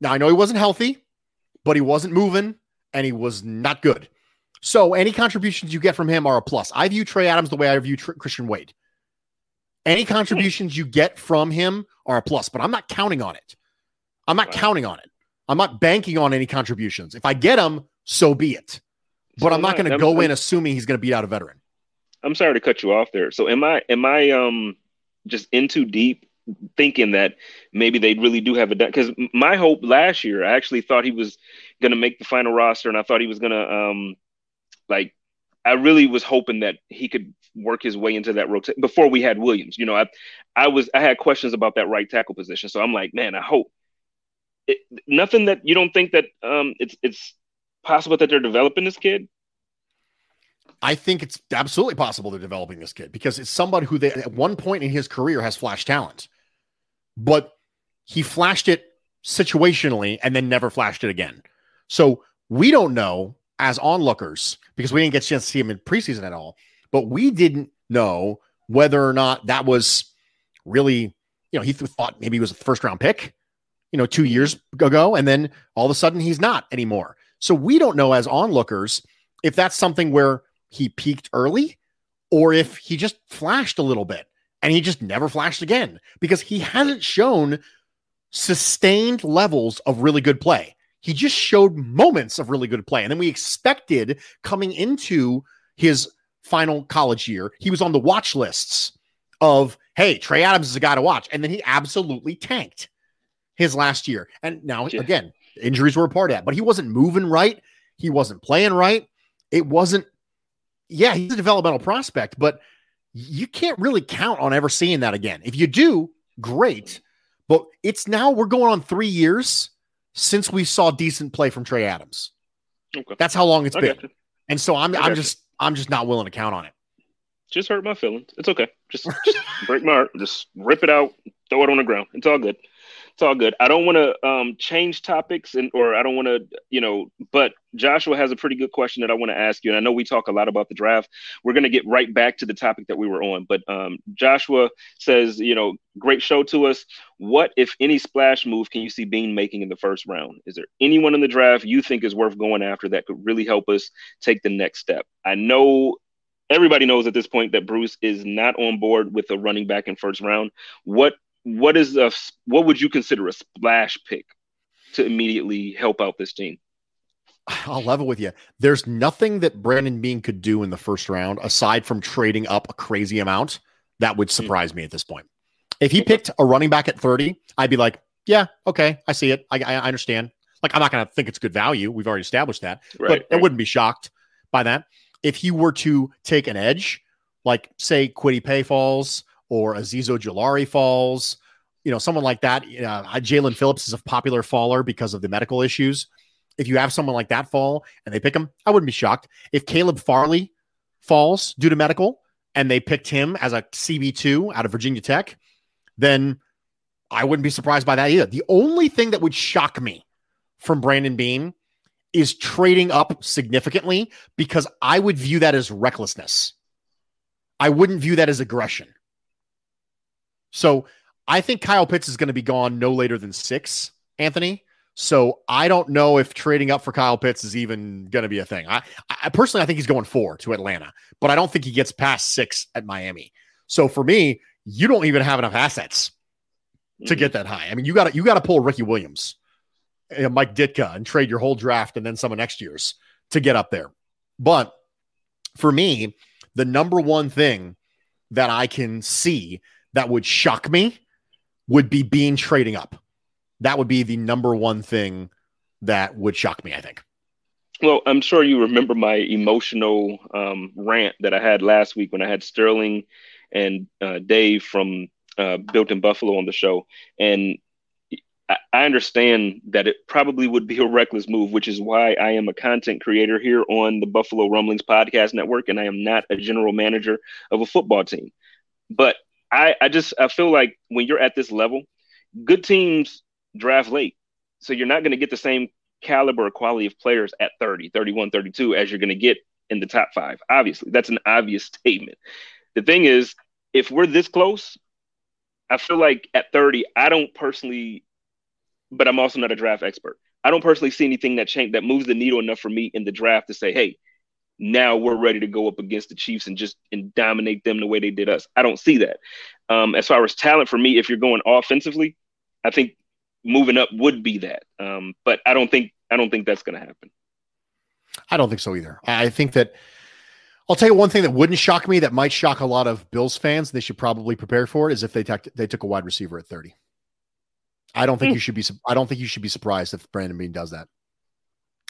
Now, I know he wasn't healthy, but he wasn't moving and he was not good. So, any contributions you get from him are a plus. I view Trey Adams the way I view Tr- Christian Wade. Any contributions you get from him are a plus, but I'm not counting on it. I'm not counting on it. I'm not banking on any contributions. If I get them, so be it. But so I'm not going to go in assuming he's going to beat out a veteran. I'm sorry to cut you off there. So am I am I um just in too deep thinking that maybe they really do have a because my hope last year I actually thought he was going to make the final roster and I thought he was going to um like I really was hoping that he could work his way into that rotation before we had Williams. You know, I I was I had questions about that right tackle position, so I'm like, man, I hope it, nothing that you don't think that um it's it's possible that they're developing this kid. I think it's absolutely possible they're developing this kid because it's somebody who they at one point in his career has flashed talent, but he flashed it situationally and then never flashed it again. So we don't know as onlookers because we didn't get a chance to see him in preseason at all, but we didn't know whether or not that was really, you know, he thought maybe he was a first round pick, you know, two years ago, and then all of a sudden he's not anymore. So we don't know as onlookers if that's something where he peaked early or if he just flashed a little bit and he just never flashed again because he hasn't shown sustained levels of really good play. He just showed moments of really good play. And then we expected coming into his final college year, he was on the watch lists of, hey, Trey Adams is a guy to watch. And then he absolutely tanked his last year. And now, yeah. again, injuries were a part of that, but he wasn't moving right. He wasn't playing right. It wasn't yeah, he's a developmental prospect, but you can't really count on ever seeing that again. If you do, great. But it's now we're going on three years since we saw decent play from Trey Adams. Okay. That's how long it's I been. And so I'm I'm just I'm just not willing to count on it. Just hurt my feelings. It's okay. Just, just break my heart. Just rip it out, throw it on the ground. It's all good it's all good. I don't want to um, change topics and or I don't want to, you know, but Joshua has a pretty good question that I want to ask you. And I know we talk a lot about the draft. We're going to get right back to the topic that we were on. But um, Joshua says, you know, great show to us. What, if any, splash move can you see Beane making in the first round? Is there anyone in the draft you think is worth going after that could really help us take the next step? I know everybody knows at this point that Bruce is not on board with a running back in first round. What what is a what would you consider a splash pick to immediately help out this team? I'll level with you. There's nothing that Brandon Beane could do in the first round aside from trading up a crazy amount that would hmm. surprise me at this point. If he picked a running back at 30, I'd be like, yeah, okay, I see it. I, I understand. Like I'm not going to think it's good value. We've already established that, Right, but I right. wouldn't be shocked by that. If he were to take an edge, like say Kwity Paye falls or Azeez Ojulari falls, you know, someone like that. Uh, Jaelan Phillips is a popular faller because of the medical issues. If you have someone like that fall and they pick him, I wouldn't be shocked. If Caleb Farley falls due to medical and they picked him as a CB2 out of Virginia Tech, then I wouldn't be surprised by that either. The only thing that would shock me from Brandon Beane is trading up significantly because I would view that as recklessness. I wouldn't view that as aggression. So I think Kyle Pitts is going to be gone no later than six, Anthony. So I don't know if trading up for Kyle Pitts is even going to be a thing. I, I personally, I think he's going four to Atlanta, but I don't think he gets past six at Miami. So for me, you don't even have enough assets to get that high. I mean, you got to you got to pull Ricky Williams, and Mike Ditka, and trade your whole draft and then some of next year's to get up there. But for me, the number one thing that I can see that would shock me would be Beane trading up. That would be the number one thing that would shock me. I think. Well, I'm sure you remember my emotional um, rant that I had last week when I had Sterling and uh, Dave from uh, Built in Buffalo on the show. And I, I understand that it probably would be a reckless move, which is why I am a content creator here on the Buffalo Rumblings Podcast Network, and I am not a general manager of a football team. But I, I just I feel like when you're at this level, good teams draft late. So you're not going to get the same caliber or quality of players at 30, 31, 32 as you're going to get in the top five. Obviously, that's an obvious statement. The thing is, if we're this close, I feel like at 30, I don't personally, but I'm also not a draft expert. I don't personally see anything that change that moves the needle enough for me in the draft to say, hey, now we're ready to go up against the Chiefs and just and dominate them the way they did us. I don't see that. Um, as far as talent for me, if you're going offensively, I think moving up would be that. Um, but I don't think I don't think that's going to happen. I don't think so either. I think that I'll tell you one thing that wouldn't shock me that might shock a lot of Bills fans. They should probably prepare for it. Is if they took they took a wide receiver at thirty. I don't think Hmm. you should be. I don't think you should be surprised if Brandon Beane does that,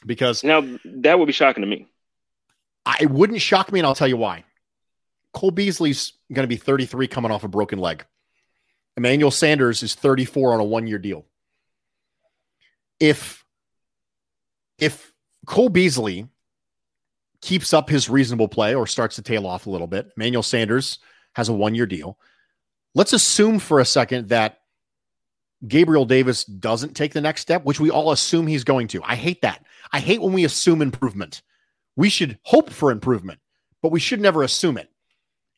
because Now that would be shocking to me. I, wouldn't shock me, and I'll tell you why. Cole Beasley's going to be thirty three, coming off a broken leg. Emmanuel Sanders is thirty four on a one year deal. If if Cole Beasley keeps up his reasonable play or starts to tail off a little bit, Emmanuel Sanders has a one year deal. Let's assume for a second that Gabriel Davis doesn't take the next step, which we all assume he's going to. I hate that. I hate when we assume improvement. We should hope for improvement, but we should never assume it.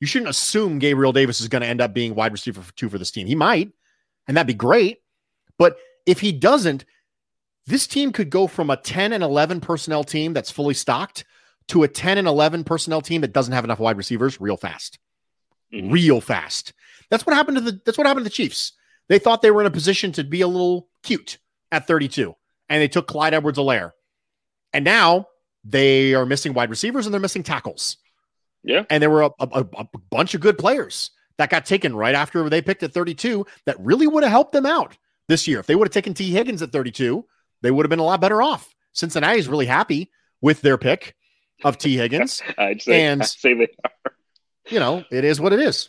You shouldn't assume Gabriel Davis is going to end up being wide receiver for two for this team. He might, and that'd be great. But if he doesn't, this team could go from a 10 and 11 personnel team that's fully stocked to a 10 and 11 personnel team that doesn't have enough wide receivers real fast. Mhm. Real fast. That's what happened to the that's what happened to the Chiefs. They thought they were in a position to be a little cute at 32 and they took Clyde Edwards-Helaire. And now they are missing wide receivers and they're missing tackles. Yeah. And there were a, a, a bunch of good players that got taken right after they picked at 32 that really would have helped them out this year. If they would have taken Tee Higgins at 32, they would have been a lot better off. Cincinnati's really happy with their pick of Tee Higgins. I'd say And- I'd say they you know, it is what it is.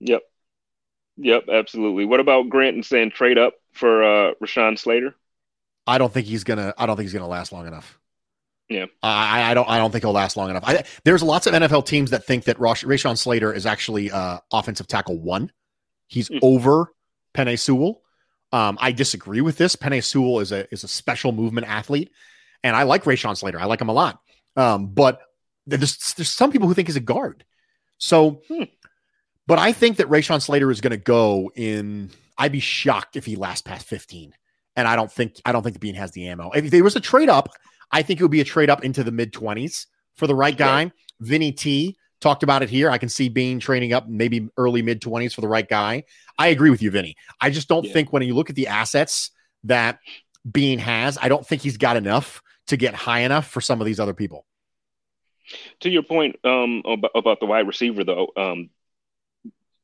Yep. Yep, absolutely. What about Grant and saying trade up for uh Rashawn Slater? I don't think he's gonna. I don't think he's gonna last long enough. Yeah. I, I don't. I don't think he'll last long enough. I, there's lots of NFL teams that think that Rosh, Rashawn Slater is actually uh, offensive tackle one. He's Hmm. over Penei Sewell. Um, I disagree with this. Penei Sewell is a is a special movement athlete, and I like Rashawn Slater. I like him a lot. Um, but there's there's some people who think he's a guard. So, Hmm. but I think that Rashawn Slater is going to go in. I'd be shocked if he lasts past 15 and I don't think I don't think the Beane has the ammo. If there was a trade up, I think it would be a trade up into the mid twenties for the right guy. Vinny T talked about it here. I can see Beane training up maybe early mid twenties for the right guy. I agree with you, Vinny. I just don't Yeah. think when you look at the assets that Beane has, I don't think he's got enough to get high enough for some of these other people. To your point um about, about the wide receiver though, um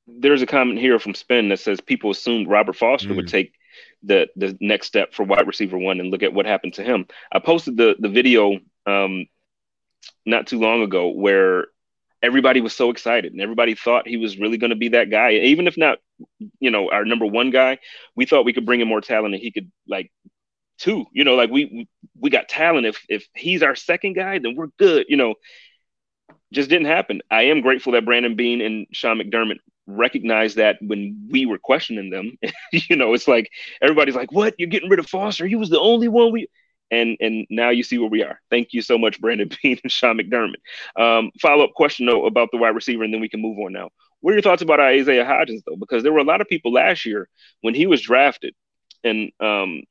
there's a comment here from Spin that says people assumed Robert Foster would Mm. take the the next step for wide receiver one and look at what happened to him. I posted the the video um, not too long ago where everybody was so excited and everybody thought he was really going to be that guy. Even if not, you know, our number one guy, we thought we could bring in more talent and he could like two. You know, like we we got talent. If if he's our second guy, then we're good. You know, just didn't happen. I am grateful that Brandon Beane and Sean McDermott recognized that when we were questioning them. you know, it's like everybody's like, "What? You're getting rid of Foster? He was the only one we." And and now you see where we are. Thank you so much, Brandon Beane and Sean McDermott. Um, follow up question though about the wide receiver, and then we can move on now. What are your thoughts about Isaiah Hodgins though? Because there were a lot of people last year when he was drafted, and um,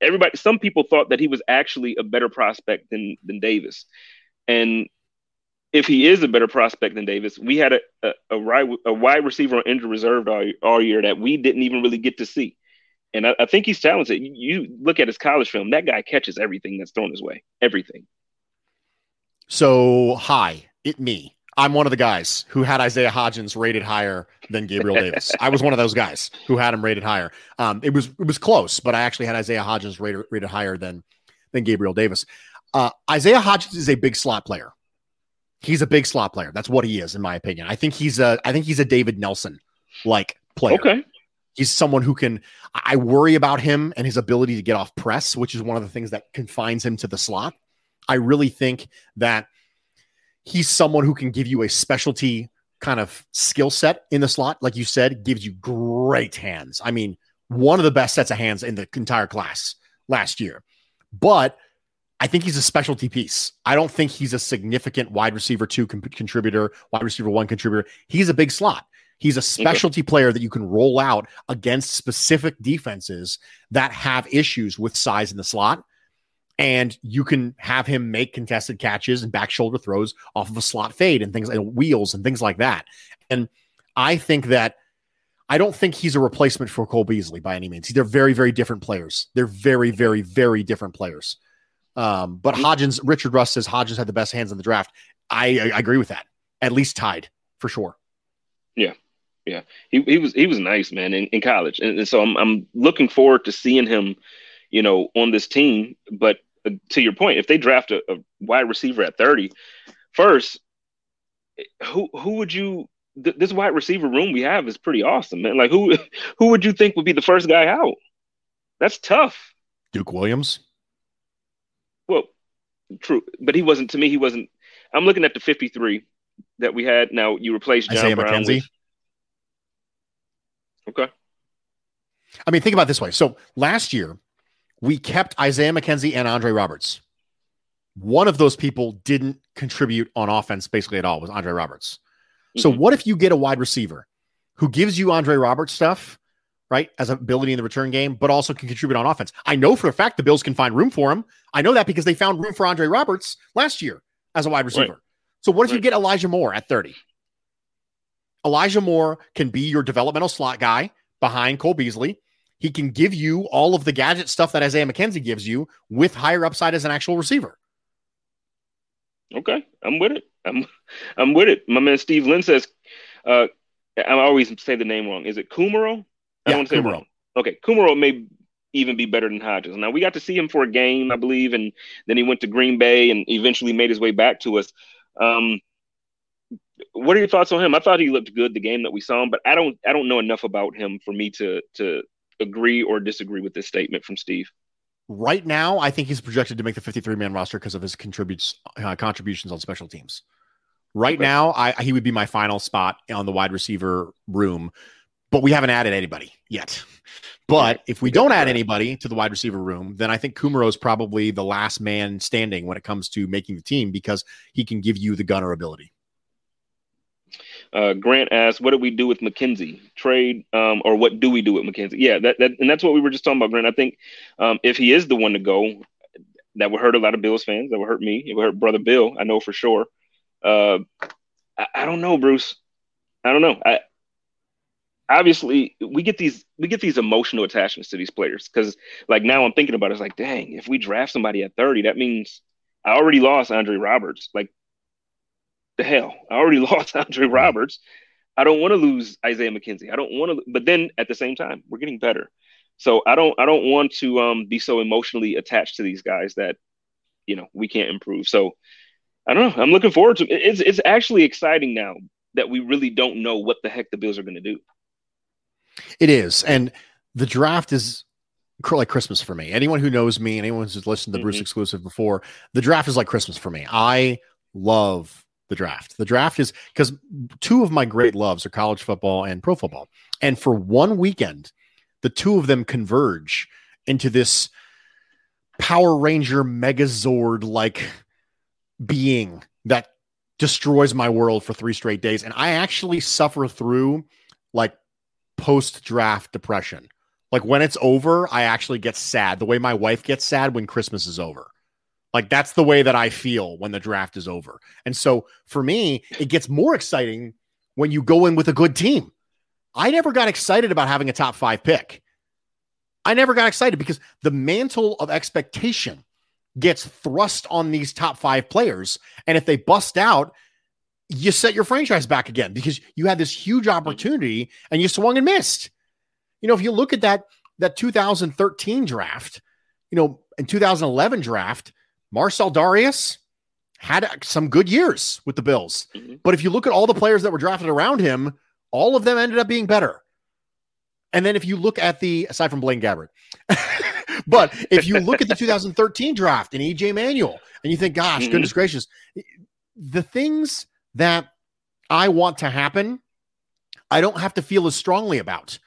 everybody, some people thought that he was actually a better prospect than than Davis, and if he is a better prospect than Davis, we had a a, a, a wide receiver on injury reserve all, all, year that we didn't even really get to see. And I, I, think he's talented. You look at his college film; that guy catches everything that's thrown his way. Everything. So, hi, it me. I'm one of the guys who had Isaiah Hodgins rated higher than Gabriel Davis. I was one of those guys who had him rated higher. Um, it was it was close, but I actually had Isaiah Hodgins rated rated higher than than Gabriel Davis. Uh, Isaiah Hodgins is a big slot player. He's a big slot player. That's what he is, in my opinion. I think he's a I think he's a David Nelson like player. Okay. He's someone who can I worry about him and his ability to get off press, which is one of the things that confines him to the slot. I really think that he's someone who can give you a specialty kind of skill set in the slot. Like you said, gives you great hands. I mean, one of the best sets of hands in the entire class last year. But I think he's a specialty piece. I don't think he's a significant wide receiver two con- contributor, wide receiver one contributor. He's a big slot. He's a specialty player that you can roll out against specific defenses that have issues with size in the slot. And you can have him make contested catches and back shoulder throws off of a slot fade and things like wheels and things like that. And I think that I don't think he's a replacement for Cole Beasley by any means. They're very, very different players. They're very, very, very different players. Um, but Hodgins, Richard Russ says Hodgins had the best hands in the draft. I, I, agree with that. At least tied for sure. Yeah, yeah. He he was he was nice, man, in, in college, and, and so I'm I'm looking forward to seeing him, you know, on this team. But uh, to your point, if they draft a, a wide receiver at 30, first, who who would you th- this wide receiver room we have is pretty awesome, man. Like who who would you think would be the first guy out? That's tough. Duke Williams. Well, true, but he wasn't. To me, he wasn't. I'm looking at the 53 that we had. Now you replaced John Isaiah Brown McKenzie. With... Okay. I mean, think about this way. So last year, we kept Isaiah McKenzie and Andre Roberts. One of those people didn't contribute on offense basically at all. Was Andre Roberts. Mm-hmm. So what if you get a wide receiver who gives you Andre Roberts stuff, right, as an ability in the return game, but also can contribute on offense. I know for a fact the Bills can find room for him. I know that because they found room for Andre Roberts last year as a wide receiver. Right. So what if right. you get Elijah Moore at 30? Elijah Moore can be your developmental slot guy behind Cole Beasley. He can give you all of the gadget stuff that Isaiah McKenzie gives you with higher upside as an actual receiver. Okay, I'm with it. I'm I'm with it. My man Steve Lynn says, uh, I always say the name wrong. Is it Kumerow? I yeah, don't say wrong. Okay, Kumerow may even be better than Hodges. Now we got to see him for a game, I believe, and then he went to Green Bay and eventually made his way back to us. Um, what are your thoughts on him? I thought he looked good the game that we saw him, but I don't I don't know enough about him for me to to agree or disagree with this statement from Steve. Right now, I think he's projected to make the 53 man roster because of his contributes uh, contributions on special teams. Right okay. now, I, he would be my final spot on the wide receiver room but we haven't added anybody yet. But if we don't add anybody to the wide receiver room, then I think Kumerow is probably the last man standing when it comes to making the team because he can give you the gunner ability. Uh, Grant asked, "What do we do with McKenzie? Trade, um, or what do we do with McKenzie?" Yeah, that, that and that's what we were just talking about, Grant. I think um, if he is the one to go, that would hurt a lot of Bills fans. That would hurt me. It would hurt brother Bill. I know for sure. Uh, I, I, don't know, Bruce. I don't know. I, obviously we get these we get these emotional attachments to these players because like now I'm thinking about it, it's like dang if we draft somebody at 30 that means I already lost Andre Roberts like the hell I already lost Andre Roberts I don't want to lose Isaiah McKenzie I don't want to but then at the same time we're getting better So I don't I don't want to um, be so emotionally attached to these guys that you know we can't improve. So I don't know. I'm looking forward to it. It's it's actually exciting now that we really don't know what the heck the Bills are going to do. It is, and the draft is like Christmas for me. Anyone who knows me, anyone who's listened to the mm-hmm. Bruce exclusive before, the draft is like Christmas for me. I love the draft. The draft is because two of my great loves are college football and pro football. And for one weekend, the two of them converge into this Power Ranger Megazord like being that destroys my world for three straight days. And I actually suffer through like post draft depression. Like when it's over, I actually get sad the way my wife gets sad when Christmas is over. Like that's the way that I feel when the draft is over. And so for me, it gets more exciting when you go in with a good team. I never got excited about having a top five pick. I never got excited because the mantle of expectation gets thrust on these top five players. And if they bust out, you set your franchise back again because you had this huge opportunity and you swung and missed. You know, if you look at that that 2013 draft, you know, in 2011 draft, Marcell Dareus had some good years with the Bills. Mm-hmm. But if you look at all the players that were drafted around him, all of them ended up being better. And then if you look at the aside from Blaine Gabbert, but if you look at the 2013 draft and EJ Manuel and you think, gosh, mm-hmm. goodness gracious, the things that I want to happen, I don't have to feel as strongly about.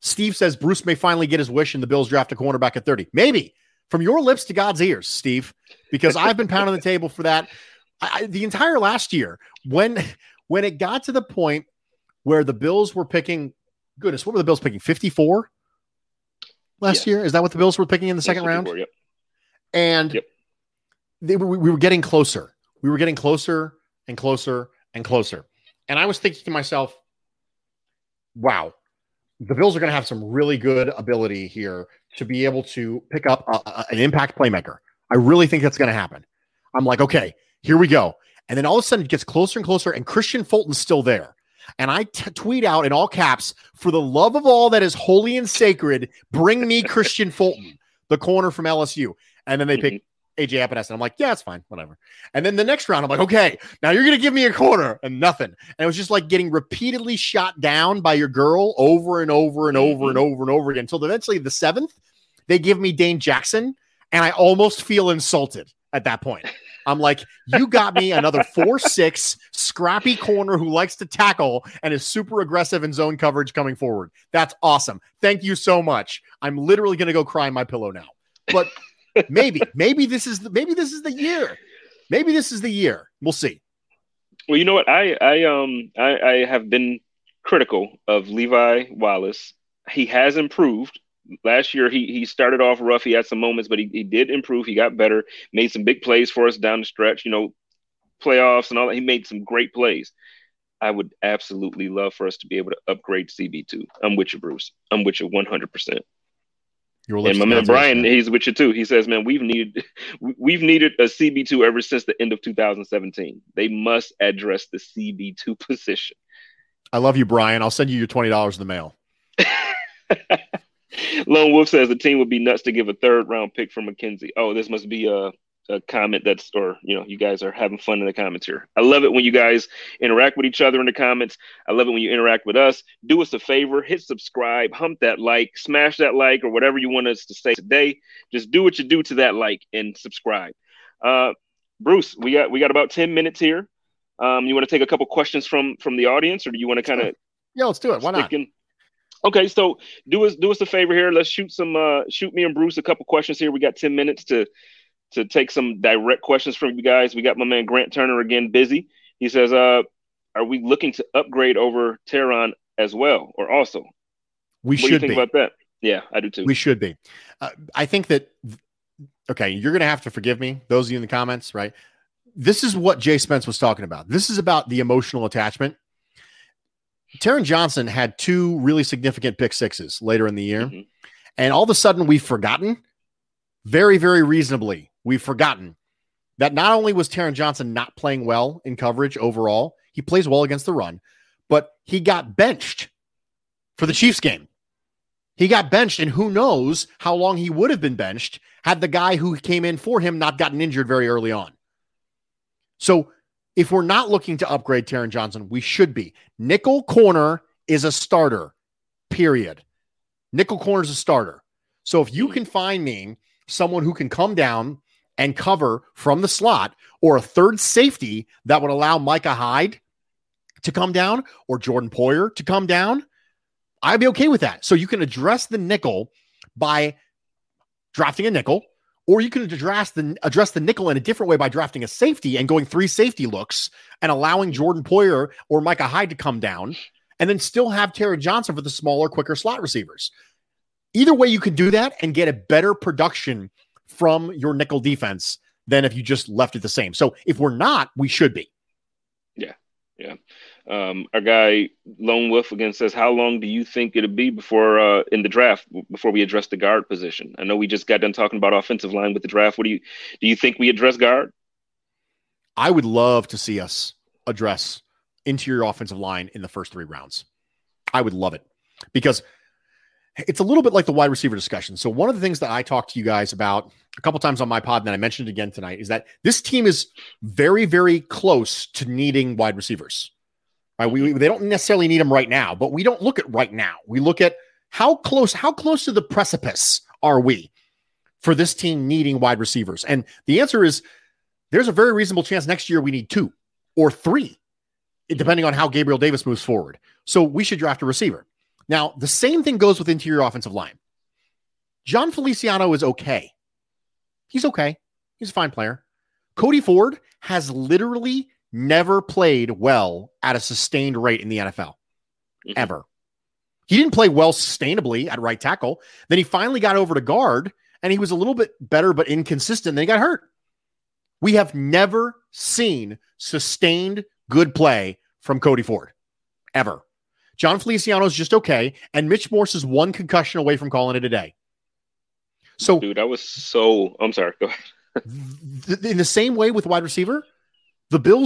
Steve says Bruce may finally get his wish and the Bills draft a cornerback at 30. Maybe from your lips to God's ears, Steve, because I've been pounding the table for that I, the entire last year. When when it got to the point where the Bills were picking, goodness, what were the Bills picking? 54 last year? Is that what the Bills were picking in the second round? Yep. And yep. They were, we were getting closer. We were getting closer and closer and closer. And I was thinking to myself, wow, the Bills are going to have some really good ability here to be able to pick up a, a, an impact playmaker. I really think that's going to happen. I'm like, okay, here we go. And then all of a sudden it gets closer and closer, and Kristian Fulton's still there. And I t- tweet out in all caps, for the love of all that is holy and sacred, bring me Christian Fulton, the corner from LSU. And then they pick mm-hmm. AJ Epenesa. I'm like, yeah, it's fine, whatever. And then the next round, I'm like, okay, now you're gonna give me a corner and nothing. And it was just like getting repeatedly shot down by your girl over and over and over and mm-hmm. over and over again until eventually the seventh, they give me Dane Jackson, and I almost feel insulted at that point. I'm like, you got me another four six scrappy corner who likes to tackle and is super aggressive in zone coverage coming forward. That's awesome. Thank you so much. I'm literally gonna go cry in my pillow now. But maybe, maybe this is the maybe this is the year. Maybe this is the year. We'll see. Well, you know what? I I um I, I have been critical of Levi Wallace. He has improved. Last year he he started off rough. He had some moments, but he, he did improve. He got better, made some big plays for us down the stretch, you know, playoffs and all that. He made some great plays. I would absolutely love for us to be able to upgrade CB2. I'm with you, Bruce. I'm with you 100%. And my man Brian, he's with you too. He says, "Man, we've needed we've needed a CB two ever since the end of 2017. They must address the CB two position." I love you, Brian. I'll send you your twenty dollars in the mail. Lone Wolf says the team would be nuts to give a third round pick for McKenzie. Oh, this must be a a comment that's or you know you guys are having fun in the comments here. I love it when you guys interact with each other in the comments. I love it when you interact with us. Do us a favor hit subscribe hump that like smash that like or whatever you want us to say today. Just do what you do to that like and subscribe. Uh bruce we got we got about 10 minutes here. Um you want to take a couple questions from from the audience or do you want to kind of yeah let's do it. Why not? in? Okay, so do us do us a favor here. Let's shoot some uh shoot me and Bruce a couple questions here. We got 10 minutes to to take some direct questions from you guys. We got my man Grant Turner again busy. He says, uh, are we looking to upgrade over Taron as well or also? We what should think be. about that? Yeah, I do too. We should be. Uh, I think that okay, you're going to have to forgive me, those of you in the comments, right? This is what Jay Spence was talking about. This is about the emotional attachment. Taron Johnson had two really significant pick sixes later in the year. Mm-hmm. And all of a sudden, we've forgotten very, very reasonably we've forgotten that not only was Taron Johnson not playing well in coverage overall, he plays well against the run, but he got benched for the Chiefs game. He got benched, and who knows how long he would have been benched had the guy who came in for him not gotten injured very early on. So if we're not looking to upgrade Taron Johnson, we should be. Nickel corner is a starter, period. Nickel corner is a starter. So if you can find me someone who can come down and cover from the slot or a third safety that would allow Micah Hyde to come down or Jordan Poyer to come down, I'd be okay with that. So you can address the nickel by drafting a nickel, or you can address the address the nickel in a different way by drafting a safety and going three safety looks and allowing Jordan Poyer or Micah Hyde to come down, and then still have Terry Johnson for the smaller, quicker slot receivers. Either way, you can do that and get a better production from your nickel defense than if you just left it the same. So if we're not, we should be. Yeah, yeah. Um, our guy Lone Wolf again says, "How long do you think it'll be before uh, in the draft before we address the guard position?" I know we just got done talking about offensive line with the draft. What do you do? You think we address guard? I would love to see us address interior offensive line in the first three rounds. I would love it because it's a little bit like the wide receiver discussion. So one of the things that I talked to you guys about a couple times on my pod, and then I mentioned it again tonight, is that this team is very, very close to needing wide receivers. Right? We, we, they don't necessarily need them right now, but we don't look at right now. We look at how close, how close to the precipice are we for this team needing wide receivers? And the answer is there's a very reasonable chance next year we need two or three, depending on how Gabriel Davis moves forward. So we should draft a receiver. Now, the same thing goes with interior offensive line. Jon Feliciano is okay. He's okay. He's a fine player. Cody Ford has literally never played well at a sustained rate in the NFL, mm-hmm. ever. He didn't play well sustainably at right tackle. Then he finally got over to guard and he was a little bit better, but inconsistent. Then he got hurt. We have never seen sustained good play from Cody Ford, ever. Jon Feliciano is just okay, and Mitch Morse is one concussion away from calling it a day. So, dude, I was so. I'm sorry. Go ahead. in the same way with wide receiver, the Bills